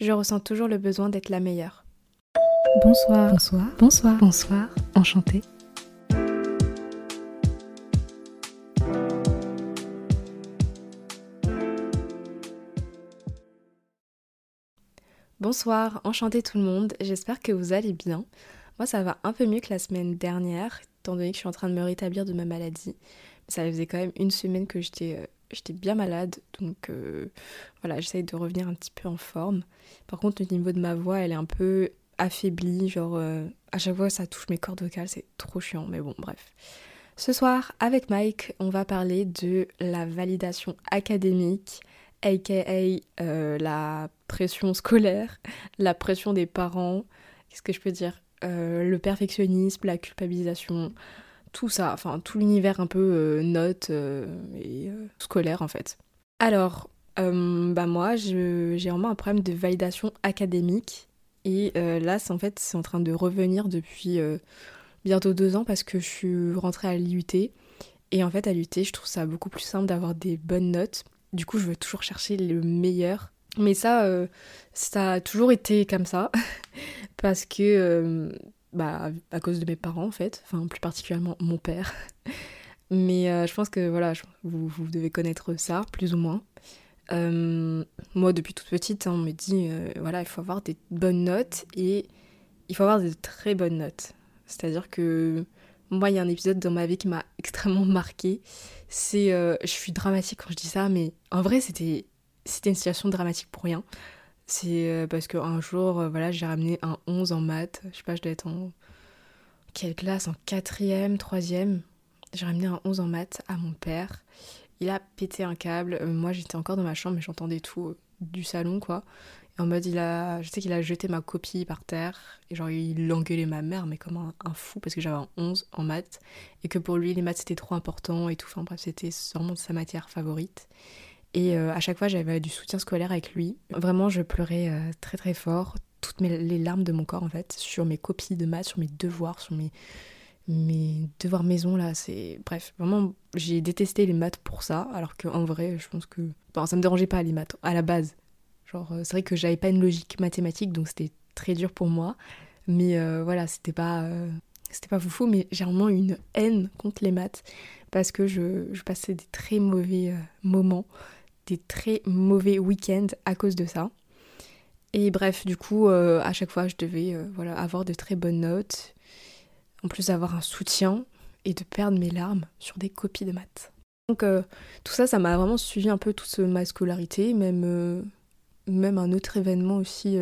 je ressens toujours le besoin d'être la meilleure. Bonsoir. Bonsoir. Bonsoir. Bonsoir. Enchantée. Bonsoir, enchanté tout le monde, j'espère que vous allez bien. Moi ça va un peu mieux que la semaine dernière, étant donné que je suis en train de me rétablir de ma maladie. Ça faisait quand même une semaine que j'étais euh, j'étais bien malade, donc euh, voilà, j'essaye de revenir un petit peu en forme. Par contre, au niveau de ma voix, elle est un peu affaiblie, genre euh, à chaque fois ça touche mes cordes vocales, c'est trop chiant, mais bon, bref. Ce soir, avec Mike, on va parler de la validation académique, aka euh, la pression scolaire, la pression des parents, qu'est-ce que je peux dire Le perfectionnisme, la culpabilisation, tout ça, enfin tout l'univers un peu euh, note euh, et euh, scolaire en fait. Alors, bah moi j'ai vraiment un problème de validation académique et là c'est en fait c'est en train de revenir depuis bientôt deux ans parce que je suis rentrée à l'IUT et en fait à l'IUT je trouve ça beaucoup plus simple d'avoir des bonnes notes. Du coup je veux toujours chercher le meilleur. Mais ça, ça a toujours été comme ça parce que bah, à cause de mes parents en fait, enfin plus particulièrement mon père. Mais euh, je pense que voilà, vous, vous, devez connaître ça, plus ou moins. Euh, moi, depuis toute petite, hein, on me dit, euh, voilà, il faut avoir des bonnes notes et il faut avoir des très bonnes notes. C'est-à-dire que moi, il y a un épisode dans ma vie qui m'a extrêmement marqué. C'est, je suis dramatique quand je dis ça, mais en vrai, c'était, c'était une situation dramatique pour rien. C'est euh, parce qu'un jour, euh, voilà, j'ai ramené un 11 en maths. Je sais pas, je dois être en. Quelle classe En quatrième, troisième. J'ai ramené un 11 en maths à mon père. Il a pété un câble. Euh, moi, j'étais encore dans ma chambre, mais j'entendais tout du salon, quoi. Et en mode, il a. Je sais qu'il a jeté ma copie par terre. Et genre, il engueulait ma mère, mais comme un, fou, parce que j'avais un 11 en maths. Et que pour lui, les maths, c'était trop important et tout. Enfin, bref, c'était vraiment sa matière favorite. Et euh, à chaque fois, j'avais du soutien scolaire avec lui. Vraiment, je pleurais euh, très très fort, toutes mes, les larmes de mon corps en fait, sur mes copies de maths, sur mes devoirs, sur mes, mes devoirs maison là. C'est bref, vraiment, j'ai détesté les maths pour ça, alors qu'en vrai, je pense que bon, ça me dérangeait pas les maths à la base. Genre, euh, c'est vrai que j'avais pas une logique mathématique, donc c'était très dur pour moi. Mais voilà, c'était pas c'était pas foufou, mais j'ai vraiment une haine contre les maths parce que je, je passais des très mauvais moments des très mauvais week-ends à cause de ça. Et bref, du coup, euh, à chaque fois, je devais euh, voilà, avoir de très bonnes notes, en plus d'avoir un soutien et de perdre mes larmes sur des copies de maths. Donc euh, tout ça, ça m'a vraiment suivi un peu toute ma scolarité, même, même un autre événement aussi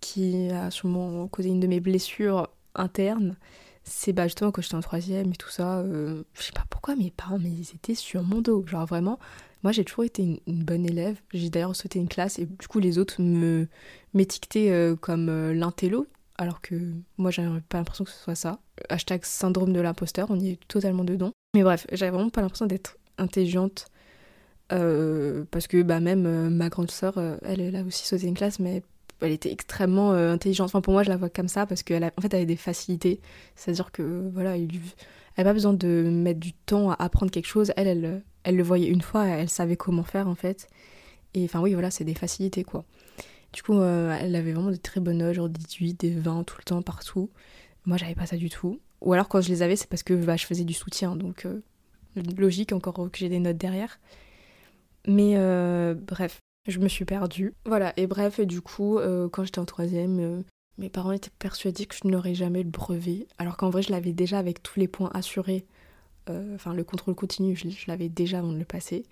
qui, a sûrement causé une de mes blessures internes. C'est bah, justement quand j'étais en troisième et tout ça, je sais pas pourquoi mes parents, mais ils étaient sur mon dos. Genre vraiment, moi, j'ai toujours été une, bonne élève. J'ai d'ailleurs sauté une classe et du coup, les autres me m'étiquetaient euh, comme euh, l'intello, alors que moi, j'avais pas l'impression que ce soit ça. Hashtag syndrome de l'imposteur, on y est totalement dedans. Mais bref, j'avais vraiment pas l'impression d'être intelligente. Euh, parce que bah, même ma grande sœur, elle, a aussi sauté une classe, mais elle était extrêmement intelligente. Enfin, pour moi, je la vois comme ça parce qu'en fait, elle avait des facilités. C'est-à-dire que, voilà, elle n'a pas besoin de mettre du temps à apprendre quelque chose. Elle, elle, elle le voyait une fois, elle savait comment faire en fait. Et enfin oui, voilà, c'est des facilités quoi. Du coup, euh, elle avait vraiment des très bonnes notes, genre 18, des 20 tout le temps, partout. Moi, j'avais pas ça du tout. Ou alors quand je les avais, c'est parce que bah, je faisais du soutien, donc euh, logique encore que j'ai des notes derrière. Mais euh, bref, je me suis perdue. Voilà, et bref, du coup, quand j'étais en troisième, mes parents étaient persuadés que je n'aurais jamais le brevet, alors qu'en vrai, je l'avais déjà avec tous les points assurés euh, enfin le contrôle continu, je, l'avais déjà avant de le passer.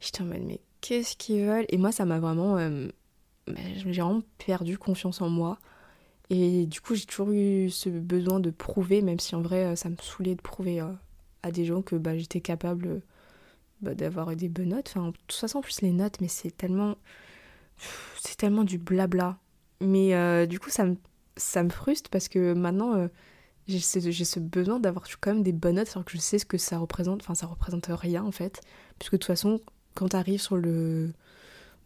J'étais en mode, mais qu'est-ce qu'ils veulent? Et moi, ça m'a vraiment. Euh, j'ai vraiment perdu confiance en moi. Et du coup, j'ai toujours eu ce besoin de prouver, même si en vrai, euh, ça me saoulait de prouver à des gens que bah, j'étais capable bah, d'avoir des bonnes notes. Enfin, de toute façon, en plus, les notes, mais c'est tellement. C'est tellement du blabla. Mais du coup, ça me, ça me frustre parce que maintenant j'ai ce, besoin d'avoir quand même des bonnes notes alors que je sais ce que ça représente. Enfin, ça représente rien en fait. Puisque de toute façon, quand tu arrives sur le,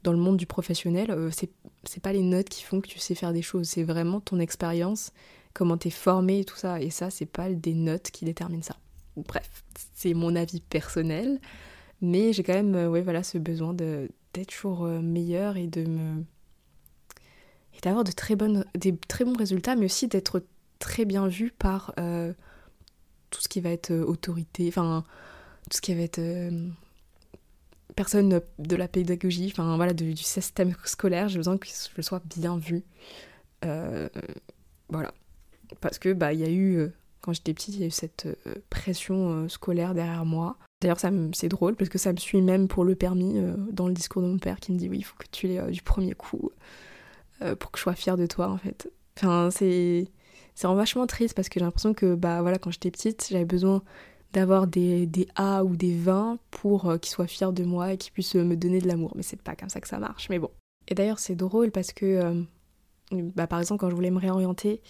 dans le monde du professionnel, euh, c'est pas les notes qui font que tu sais faire des choses. C'est vraiment ton expérience, comment t'es formé et tout ça. Et ça, c'est pas des notes qui déterminent ça. Bref, c'est mon avis personnel. Mais j'ai quand même euh, ouais, voilà, ce besoin d'être toujours euh, meilleur et de me d'avoir de très bonnes, des très bons résultats, mais aussi d'être très bien vu par euh, tout ce qui va être euh, autorité, enfin tout ce qui va être euh, personne de la pédagogie, enfin voilà, du système scolaire. J'ai besoin que je sois bien vue. voilà, parce que bah il y a eu quand j'étais petite, il y a eu cette pression scolaire derrière moi. D'ailleurs, c'est drôle parce que ça me suit même pour le permis dans le discours de mon père qui me dit oui, il faut que tu l'aies du premier coup pour que je sois fière de toi en fait. Enfin, c'est c'est vachement triste parce que j'ai l'impression que bah voilà quand j'étais petite j'avais besoin d'avoir des, des A ou des 20 pour euh, qu'ils soient fiers de moi et qu'ils puissent me donner de l'amour. Mais c'est pas comme ça que ça marche mais bon. Et d'ailleurs c'est drôle parce que euh, bah, par exemple quand je voulais me réorienter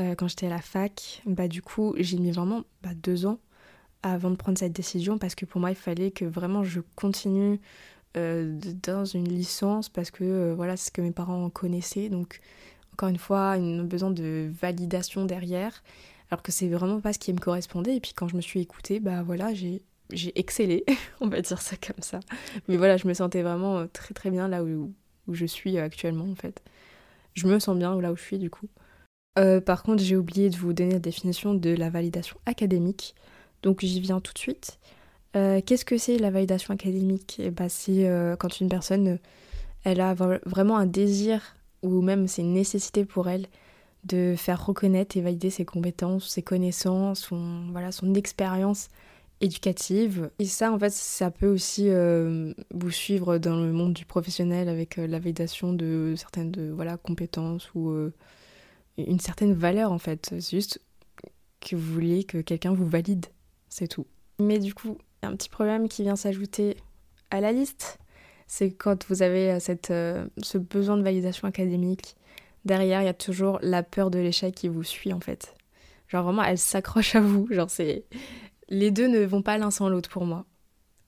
euh, quand j'étais à la fac bah du coup j'ai mis vraiment bah, deux ans avant de prendre cette décision parce que pour moi il fallait que vraiment je continue dans une licence parce que voilà c'est ce que mes parents connaissaient. Donc encore une fois, ont besoin de validation derrière, alors que c'est vraiment pas ce qui me correspondait. Et puis quand je me suis écoutée, bah voilà, j'ai excellé, on va dire ça comme ça. Mais voilà, je me sentais vraiment euh, très très bien là où, où je suis actuellement en fait. Je me sens bien là où je suis du coup. Euh, par contre, j'ai oublié de vous donner la définition de la validation académique, donc j'y viens tout de suite. Euh, qu'est-ce que c'est la validation académique? Eh ben, C'est quand une personne elle a vraiment un désir ou même c'est une nécessité pour elle de faire reconnaître et valider ses compétences, ses connaissances, son, voilà, son expérience éducative. Et ça, en fait, ça peut aussi euh, vous suivre dans le monde du professionnel avec euh, la validation de certaines voilà, compétences ou euh, une certaine valeur, en fait. C'est juste que vous vouliez que quelqu'un vous valide, c'est tout. Mais du coup, il y a un petit problème qui vient s'ajouter à la liste c'est quand vous avez euh, cette, euh, ce besoin de validation académique, derrière, il y a toujours la peur de l'échec qui vous suit en fait. Genre vraiment, elle s'accroche à vous. Genre c'est... Les deux ne vont pas l'un sans l'autre pour moi.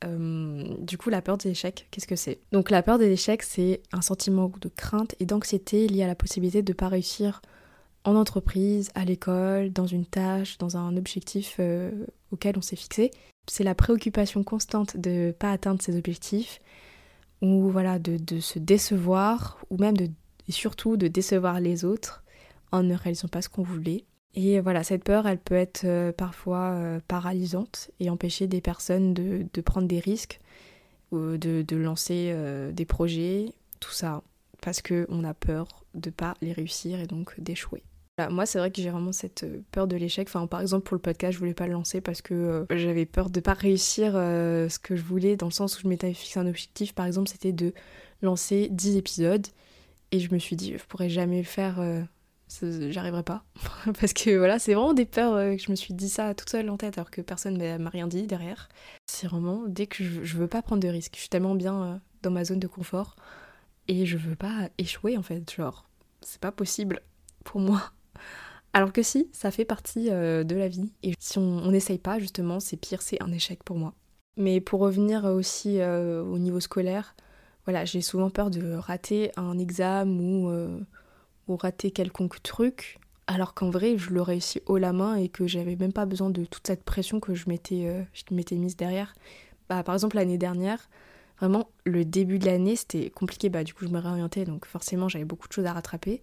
Euh, du coup, la peur de l'échec, qu'est-ce que c'est? Donc la peur de l'échec, c'est un sentiment de crainte et d'anxiété lié à la possibilité de ne pas réussir en entreprise, à l'école, dans une tâche, dans un objectif auquel on s'est fixé. C'est la préoccupation constante de ne pas atteindre ses objectifs ou voilà de, se décevoir ou même de et surtout de décevoir les autres en ne réalisant pas ce qu'on voulait. Et voilà, cette peur, elle peut être euh, parfois euh, paralysante et empêcher des personnes de, prendre des risques, ou de, lancer euh, des projets, tout ça, parce qu'on a peur de pas les réussir et donc d'échouer moi, c'est vrai que j'ai vraiment cette euh, peur de l'échec. Enfin, par exemple, pour le podcast, je voulais pas le lancer parce que euh, j'avais peur de pas réussir euh, ce que je voulais, dans le sens où je m'étais fixé un objectif. Par exemple, c'était de lancer 10 épisodes. Et je me suis dit, je pourrais jamais le faire, j'arriverai pas. parce que voilà, c'est vraiment des peurs que je me suis dit ça toute seule en tête, alors que personne m'a rien dit derrière. C'est vraiment, dès que je, je, veux pas prendre de risques, je suis tellement bien dans ma zone de confort. Et je veux pas échouer en fait, genre, c'est pas possible pour moi. Alors que si, ça fait partie euh, de la vie. Et si on n'essaye pas, justement, c'est pire, c'est un échec pour moi. Mais pour revenir aussi euh, au niveau scolaire, voilà, j'ai souvent peur de rater un examen ou, euh, ou rater quelconque truc, alors qu'en vrai, je le réussis haut la main et que j'avais même pas besoin de toute cette pression que je m'étais, je m'étais mise derrière. Bah, par exemple, l'année dernière, vraiment, le début de l'année, c'était compliqué. Bah, du coup, je me réorientais, donc forcément, j'avais beaucoup de choses à rattraper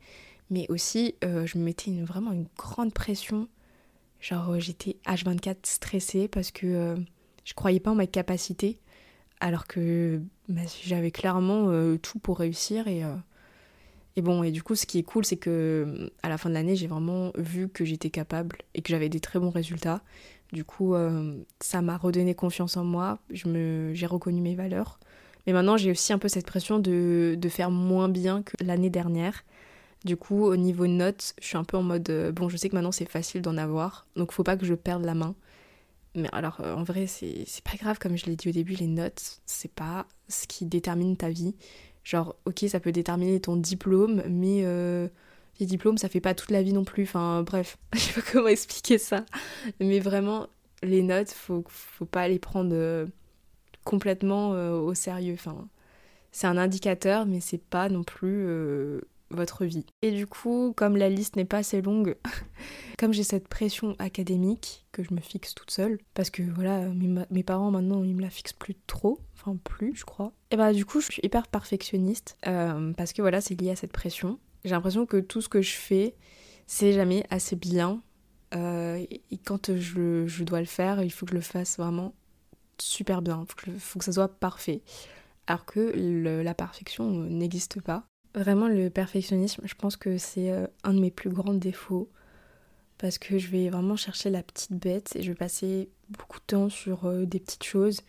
mais aussi euh, je me mettais vraiment une grande pression. Genre euh, j'étais H24 stressée parce que euh, je croyais pas en ma capacité, alors que bah, j'avais clairement tout pour réussir et et bon, et du coup, ce qui est cool, c'est que à la fin de l'année, j'ai vraiment vu que j'étais capable et que j'avais des très bons résultats. Du coup, ça m'a redonné confiance en moi. Je me, j'ai reconnu mes valeurs. Mais maintenant, j'ai aussi un peu cette pression de, de faire moins bien que l'année dernière. Du coup, au niveau notes, je suis un peu en mode euh, bon, je sais que maintenant c'est facile d'en avoir, donc faut pas que je perde la main. Mais alors, euh, en vrai, c'est pas grave, comme je l'ai dit au début, les notes, c'est pas ce qui détermine ta vie. Genre, ok, ça peut déterminer ton diplôme, mais euh, les diplômes, ça fait pas toute la vie non plus. Enfin, bref, je sais pas comment expliquer ça. Mais vraiment, les notes, faut, faut pas les prendre complètement au sérieux. Enfin, c'est un indicateur, mais c'est pas non plus votre vie. Et du coup, comme la liste n'est pas assez longue, comme j'ai cette pression académique que je me fixe toute seule, parce que voilà, mes, parents maintenant ils me la fixent plus trop, enfin plus je crois, et bah du coup je suis hyper perfectionniste, euh, parce que voilà c'est lié à cette pression. J'ai l'impression que tout ce que je fais, c'est jamais assez bien. Euh, et quand je, dois le faire, il faut que je le fasse vraiment super bien. Il faut, faut, que ça soit parfait. Alors que la perfection n'existe pas. Vraiment, le perfectionnisme, je pense que c'est euh, un de mes plus grands défauts. Parce que je vais vraiment chercher la petite bête et je vais passer beaucoup de temps sur euh, des petites choses.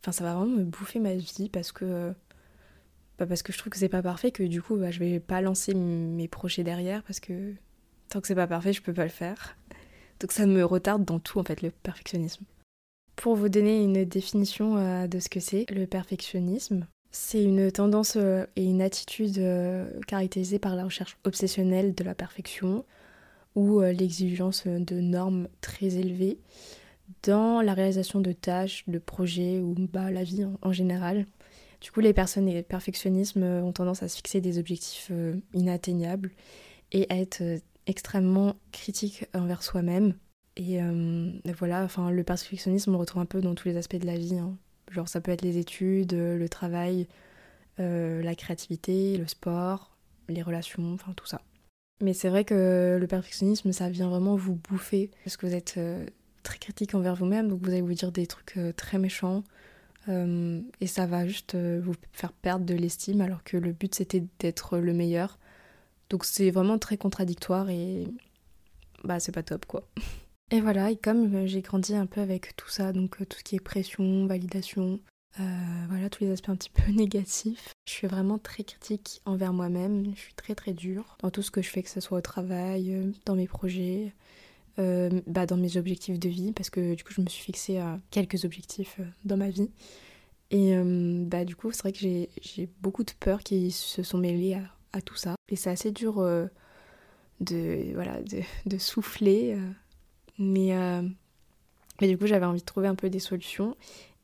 Enfin, ça va vraiment me bouffer ma vie parce que parce que je trouve que c'est pas parfait que du coup bah, je vais pas lancer mes projets derrière parce que tant que c'est pas parfait je peux pas le faire. Donc ça me retarde dans tout en fait le perfectionnisme. Pour vous donner une définition euh, de ce que c'est, le perfectionnisme, c'est une tendance euh, et une attitude euh, caractérisée par la recherche obsessionnelle de la perfection ou l'exigence de normes très élevées dans la réalisation de tâches, de projets ou bah, la vie en général. Du coup, les personnes perfectionnistes ont tendance à se fixer des objectifs euh, inatteignables et à être euh, extrêmement critiques envers soi-même. Et, euh, voilà, enfin, le perfectionnisme, on le retrouve un peu dans tous les aspects de la vie. Hein. Genre, ça peut être les études, le travail, la créativité, le sport, les relations, enfin tout ça. Mais c'est vrai que le perfectionnisme, ça vient vraiment vous bouffer parce que vous êtes très critique envers vous-même, donc vous allez vous dire des trucs très méchants, euh, et ça va juste euh, vous faire perdre de l'estime alors que le but c'était d'être le meilleur. Donc c'est vraiment très contradictoire et bah c'est pas top quoi. Et voilà, et comme euh, j'ai grandi un peu avec tout ça, donc tout ce qui est pression, validation, voilà, tous les aspects un petit peu négatifs, je suis vraiment très critique envers moi-même, je suis très très dure dans tout ce que je fais, que ce soit au travail, dans mes projets, euh, bah, dans mes objectifs de vie, parce que du coup, je me suis fixé à quelques objectifs euh, dans ma vie. Et euh, bah, du coup, c'est vrai que j'ai beaucoup de peurs qui se sont mêlées à, tout ça. Et c'est assez dur de, voilà, de souffler. Mais, mais du coup, j'avais envie de trouver un peu des solutions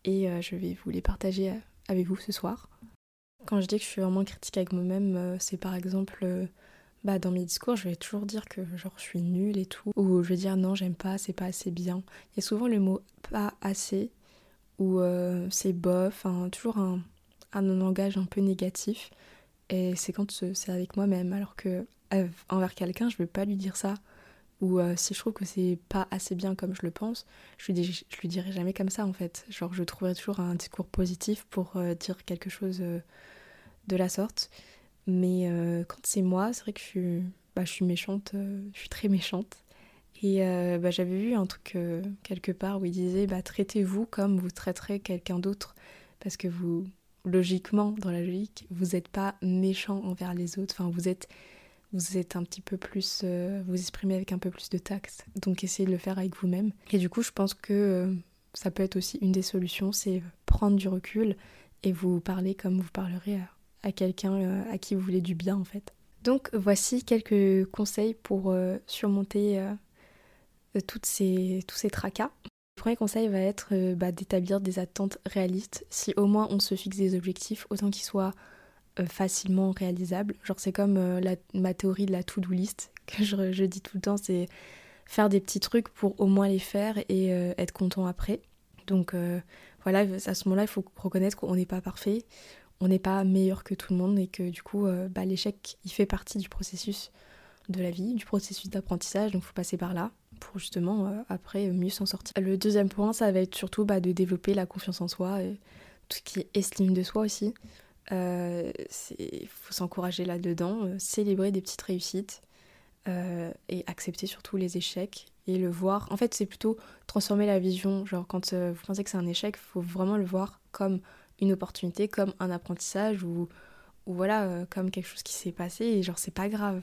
et je vais vous les partager avec vous ce soir. Quand je dis que je suis vraiment critique avec moi-même, c'est par exemple bah, dans mes discours, je vais toujours dire que genre je suis nulle et tout, ou je vais dire non, j'aime pas, c'est pas assez bien. Il y a souvent le mot pas assez, ou euh, c'est bof, toujours un, un langage un peu négatif. Et c'est quand c'est avec moi-même, alors que euh, envers quelqu'un, je vais pas lui dire ça. Ou euh, si je trouve que c'est pas assez bien comme je le pense, je lui, lui dirai jamais comme ça en fait. Genre, je trouverai toujours un discours positif pour dire quelque chose de la sorte. Mais euh, quand c'est moi, c'est vrai que je suis, bah, méchante, euh, je suis très méchante. Et euh, bah, j'avais vu un truc quelque part où il disait bah, traitez-vous comme vous traiterez quelqu'un d'autre. Parce que vous, logiquement, dans la logique, vous n'êtes pas méchant envers les autres. Enfin, vous êtes, vous êtes un petit peu plus. vous exprimez avec un peu plus de tact. Donc essayez de le faire avec vous-même. Et du coup, je pense que ça peut être aussi une des solutions c'est prendre du recul et vous parler comme vous parlerez à quelqu'un euh, à qui vous voulez du bien en fait. Donc voici quelques conseils pour euh, surmonter euh, tous ces tracas. Le premier conseil va être bah, d'établir des attentes réalistes. Si au moins on se fixe des objectifs, autant qu'ils soient facilement réalisables. Genre c'est comme la, ma théorie de la to-do list que je, dis tout le temps, c'est faire des petits trucs pour au moins les faire et être content après. Donc voilà, à ce moment-là, il faut reconnaître qu'on n'est pas parfait on n'est pas meilleur que tout le monde et que du coup euh, bah, l'échec il fait partie du processus de la vie, du processus d'apprentissage, donc il faut passer par là pour justement euh, après mieux s'en sortir. Le deuxième point ça va être surtout bah, de développer la confiance en soi, et tout ce qui est estime de soi aussi. Il euh, faut s'encourager là-dedans, célébrer des petites réussites et accepter surtout les échecs et le voir. En fait c'est plutôt transformer la vision, genre quand vous pensez que c'est un échec, il faut vraiment le voir comme une opportunité, comme un apprentissage ou, ou voilà, euh, comme quelque chose qui s'est passé et genre c'est pas grave.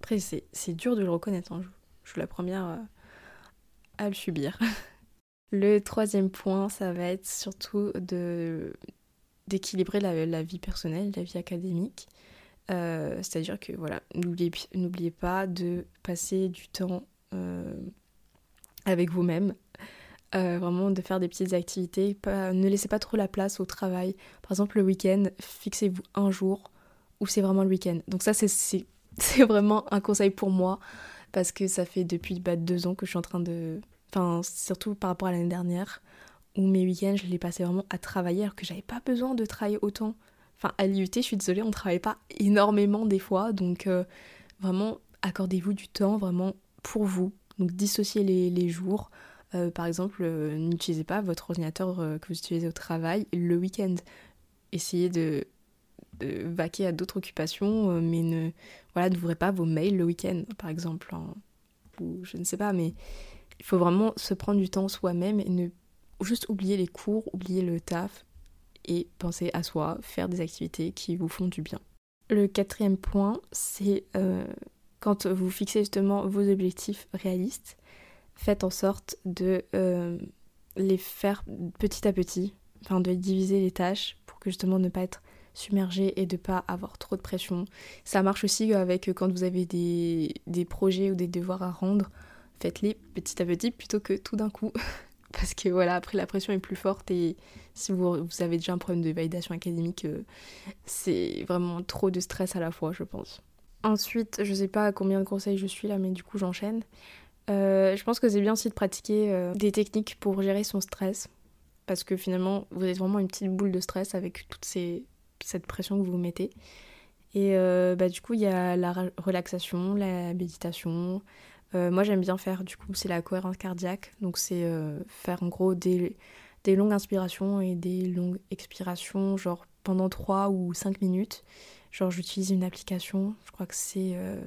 Après, c'est dur de le reconnaître, hein. je, suis la première euh, à le subir. le troisième point, ça va être surtout de d'équilibrer la, vie personnelle, la vie académique. Euh, c'est-à-dire que voilà, n'oubliez pas de passer du temps avec vous-même, euh, vraiment de faire des petites activités. ne laissez pas trop la place au travail. Par exemple, le week-end, fixez-vous un jour où c'est vraiment le week-end. Donc ça, c'est vraiment un conseil pour moi parce que ça fait depuis bah, deux ans que je suis en train de... Enfin, surtout par rapport à l'année dernière, où mes week-ends, je les passais vraiment à travailler alors que j'avais pas besoin de travailler autant. Enfin, à l'IUT, je suis désolée, on travaille pas énormément des fois, donc euh, vraiment, accordez-vous du temps vraiment pour vous. Donc, dissociez les, jours. Euh, par exemple, n'utilisez pas votre ordinateur que vous utilisez au travail le week-end. Essayez de, vaquer à d'autres occupations, mais ne voilà, n'ouvrez pas vos mails le week-end, par exemple. Hein. ou je ne sais pas, mais il faut vraiment se prendre du temps soi-même et ne juste oublier les cours, oublier le taf, et penser à soi, faire des activités qui vous font du bien. Le quatrième point, c'est euh, quand vous fixez justement vos objectifs réalistes, faites en sorte de euh, les faire petit à petit, enfin de diviser les tâches pour que justement ne pas être submergé et de pas avoir trop de pression. Ça marche aussi avec quand vous avez des projets ou des devoirs à rendre, faites-les petit à petit plutôt que tout d'un coup. parce que voilà, après la pression est plus forte et si vous, avez déjà un problème de validation académique, euh, c'est vraiment trop de stress à la fois, je pense. Ensuite, je sais pas à combien de conseils je suis là, mais du coup j'enchaîne. Euh, je pense que c'est bien aussi de pratiquer euh, des techniques pour gérer son stress, parce que finalement vous êtes vraiment une petite boule de stress avec toute cette pression que vous vous mettez. Et bah, du coup, il y a la relaxation, la méditation, euh, moi, j'aime bien faire, du coup, c'est la cohérence cardiaque. Donc, c'est euh, faire en gros des, des, longues inspirations et des longues expirations, genre pendant 3 ou 5 minutes. Genre, j'utilise une application, je crois que c'est. Euh,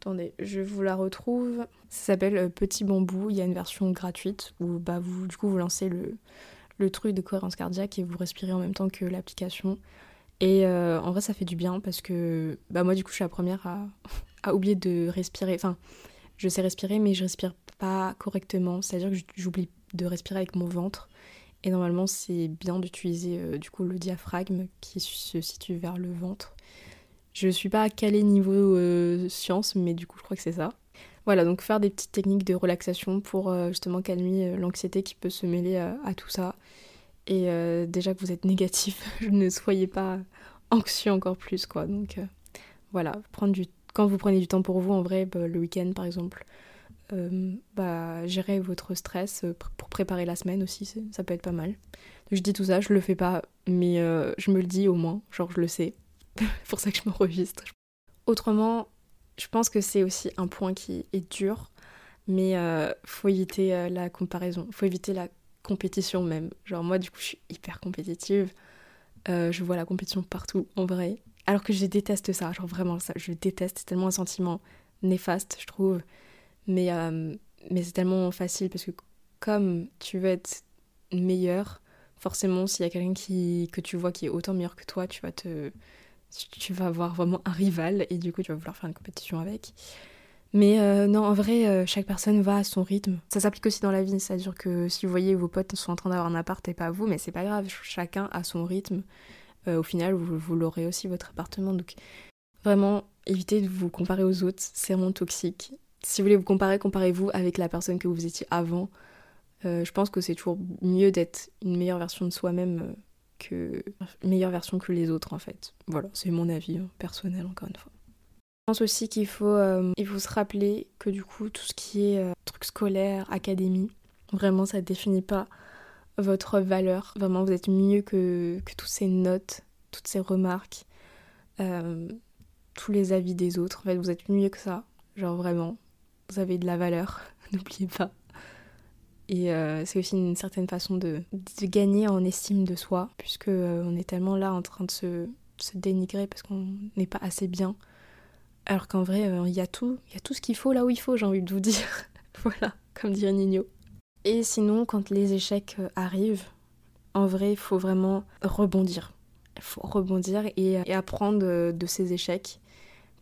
attendez, je vous la retrouve. Ça s'appelle Petit Bambou. Il y a une version gratuite où, bah, vous, du coup, vous lancez le, le truc de cohérence cardiaque et vous respirez en même temps que l'application. Et en vrai, ça fait du bien parce que bah, moi, du coup, je suis la première à, oublier de respirer. Enfin, je sais respirer, mais je respire pas correctement. C'est-à-dire que j'oublie de respirer avec mon ventre. Et normalement, c'est bien d'utiliser euh, du coup le diaphragme qui se situe vers le ventre. Je suis pas à calé niveau euh, science, mais du coup, je crois que c'est ça. Voilà, donc faire des petites techniques de relaxation pour euh, justement calmer l'anxiété qui peut se mêler à tout ça. Et déjà que vous êtes négatif, ne soyez pas anxieux encore plus, quoi. Donc voilà, prendre du quand vous prenez du temps pour vous, en vrai, bah, le week-end par exemple, euh, bah, gérer votre stress euh, pour préparer la semaine aussi, ça peut être pas mal. Je dis tout ça, je le fais pas, mais euh, je me le dis au moins, genre je le sais. pour ça que je m'enregistre. Autrement, je pense que c'est aussi un point qui est dur, mais faut éviter la comparaison, faut éviter la compétition même. Genre moi du coup je suis hyper compétitive, je vois la compétition partout en vrai, alors que je déteste ça, genre vraiment ça, je déteste, c'est tellement un sentiment néfaste, je trouve. Mais, euh, mais c'est tellement facile parce que comme tu veux être meilleur, forcément, s'il y a quelqu'un qui, que tu vois qui est autant meilleur que toi, tu vas te. Tu vas avoir vraiment un rival et du coup, tu vas vouloir faire une compétition avec. Mais euh, non, en vrai, euh, chaque personne va à son rythme. Ça s'applique aussi dans la vie, c'est-à-dire que si vous voyez vos potes sont en train d'avoir un appart et pas vous, mais c'est pas grave, chacun a son rythme. Euh, au final, vous, l'aurez aussi votre appartement. Donc, vraiment, évitez de vous comparer aux autres, c'est vraiment toxique. Si vous voulez vous comparer, comparez-vous avec la personne que vous étiez avant. Je pense que c'est toujours mieux d'être une meilleure version de soi-même que meilleure version que les autres en fait. Voilà, c'est mon avis hein, personnel encore une fois. Aussi qu'il faut, il faut se rappeler que du coup tout ce qui est truc scolaire, académie, vraiment ça ne définit pas votre valeur. Vraiment, vous êtes mieux que, que toutes ces notes, toutes ces remarques, euh, tous les avis des autres. En fait, vous êtes mieux que ça. Genre vraiment, vous avez de la valeur, n'oubliez pas. Et euh, c'est aussi une certaine façon de, de, gagner en estime de soi, puisque euh, on est tellement là en train de se, se dénigrer parce qu'on n'est pas assez bien. Alors qu'en vrai, il y a tout, il y a tout ce qu'il faut là où il faut, j'ai envie de vous dire. voilà, comme dirait Nino. Et sinon, quand les échecs euh, arrivent, en vrai, il faut vraiment rebondir. Il faut rebondir et, apprendre euh, de ces échecs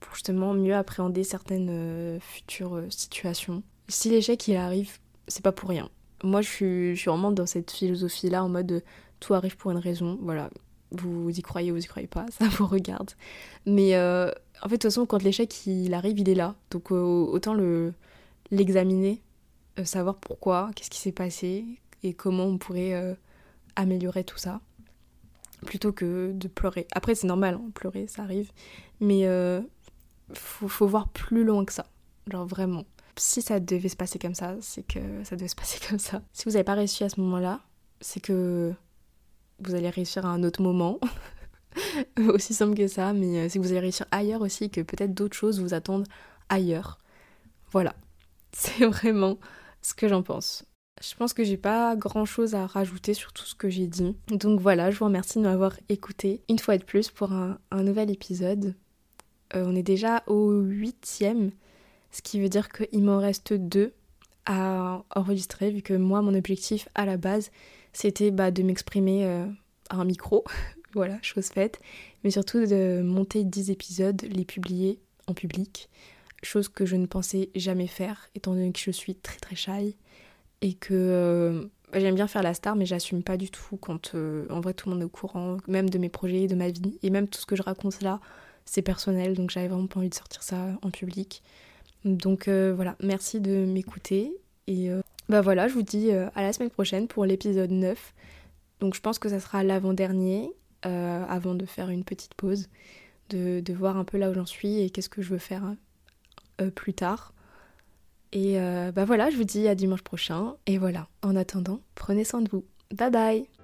pour justement mieux appréhender certaines euh, futures situations. Si l'échec il arrive, c'est pas pour rien. Moi, je suis, je suis vraiment dans cette philosophie-là en mode tout arrive pour une raison. Voilà, vous y croyez, vous y croyez pas, ça vous regarde. Mais en fait, de toute façon, quand l'échec il arrive, il est là. Donc autant le l'examiner euh, savoir pourquoi, qu'est-ce qui s'est passé et comment on pourrait euh, améliorer tout ça plutôt que de pleurer. Après, c'est normal, hein, pleurer, ça arrive, mais euh, faut, faut, voir plus loin que ça. Genre vraiment. Si ça devait se passer comme ça, c'est que ça devait se passer comme ça. Si vous n'avez pas réussi à ce moment-là, c'est que vous allez réussir à un autre moment. Aussi simple que ça, mais euh, c'est que vous allez réussir ailleurs aussi, que peut-être d'autres choses vous attendent ailleurs. Voilà, c'est vraiment ce que j'en pense. Je pense que j'ai pas grand chose à rajouter sur tout ce que j'ai dit. Donc voilà, je vous remercie de m'avoir écouté une fois de plus pour un, nouvel épisode. Euh, on est déjà au huitième, ce qui veut dire qu'il m'en reste deux à enregistrer, vu que moi, mon objectif à la base, c'était bah, de m'exprimer euh, à un micro. voilà, chose faite. Mais surtout de monter 10 épisodes, les publier en public. Chose que je ne pensais jamais faire, étant donné que je suis très très shy et que euh, j'aime bien faire la star, mais j'assume pas du tout quand euh, en vrai tout le monde est au courant, même de mes projets, de ma vie, et même tout ce que je raconte là, c'est personnel, donc j'avais vraiment pas envie de sortir ça en public. Donc voilà, merci de m'écouter, et bah voilà, je vous dis à la semaine prochaine pour l'épisode 9. Donc je pense que ça sera l'avant-dernier, avant de faire une petite pause, de, voir un peu là où j'en suis et qu'est-ce que je veux faire plus tard. Et euh, bah voilà, je vous dis à dimanche prochain. Et voilà, en attendant, prenez soin de vous. Bye bye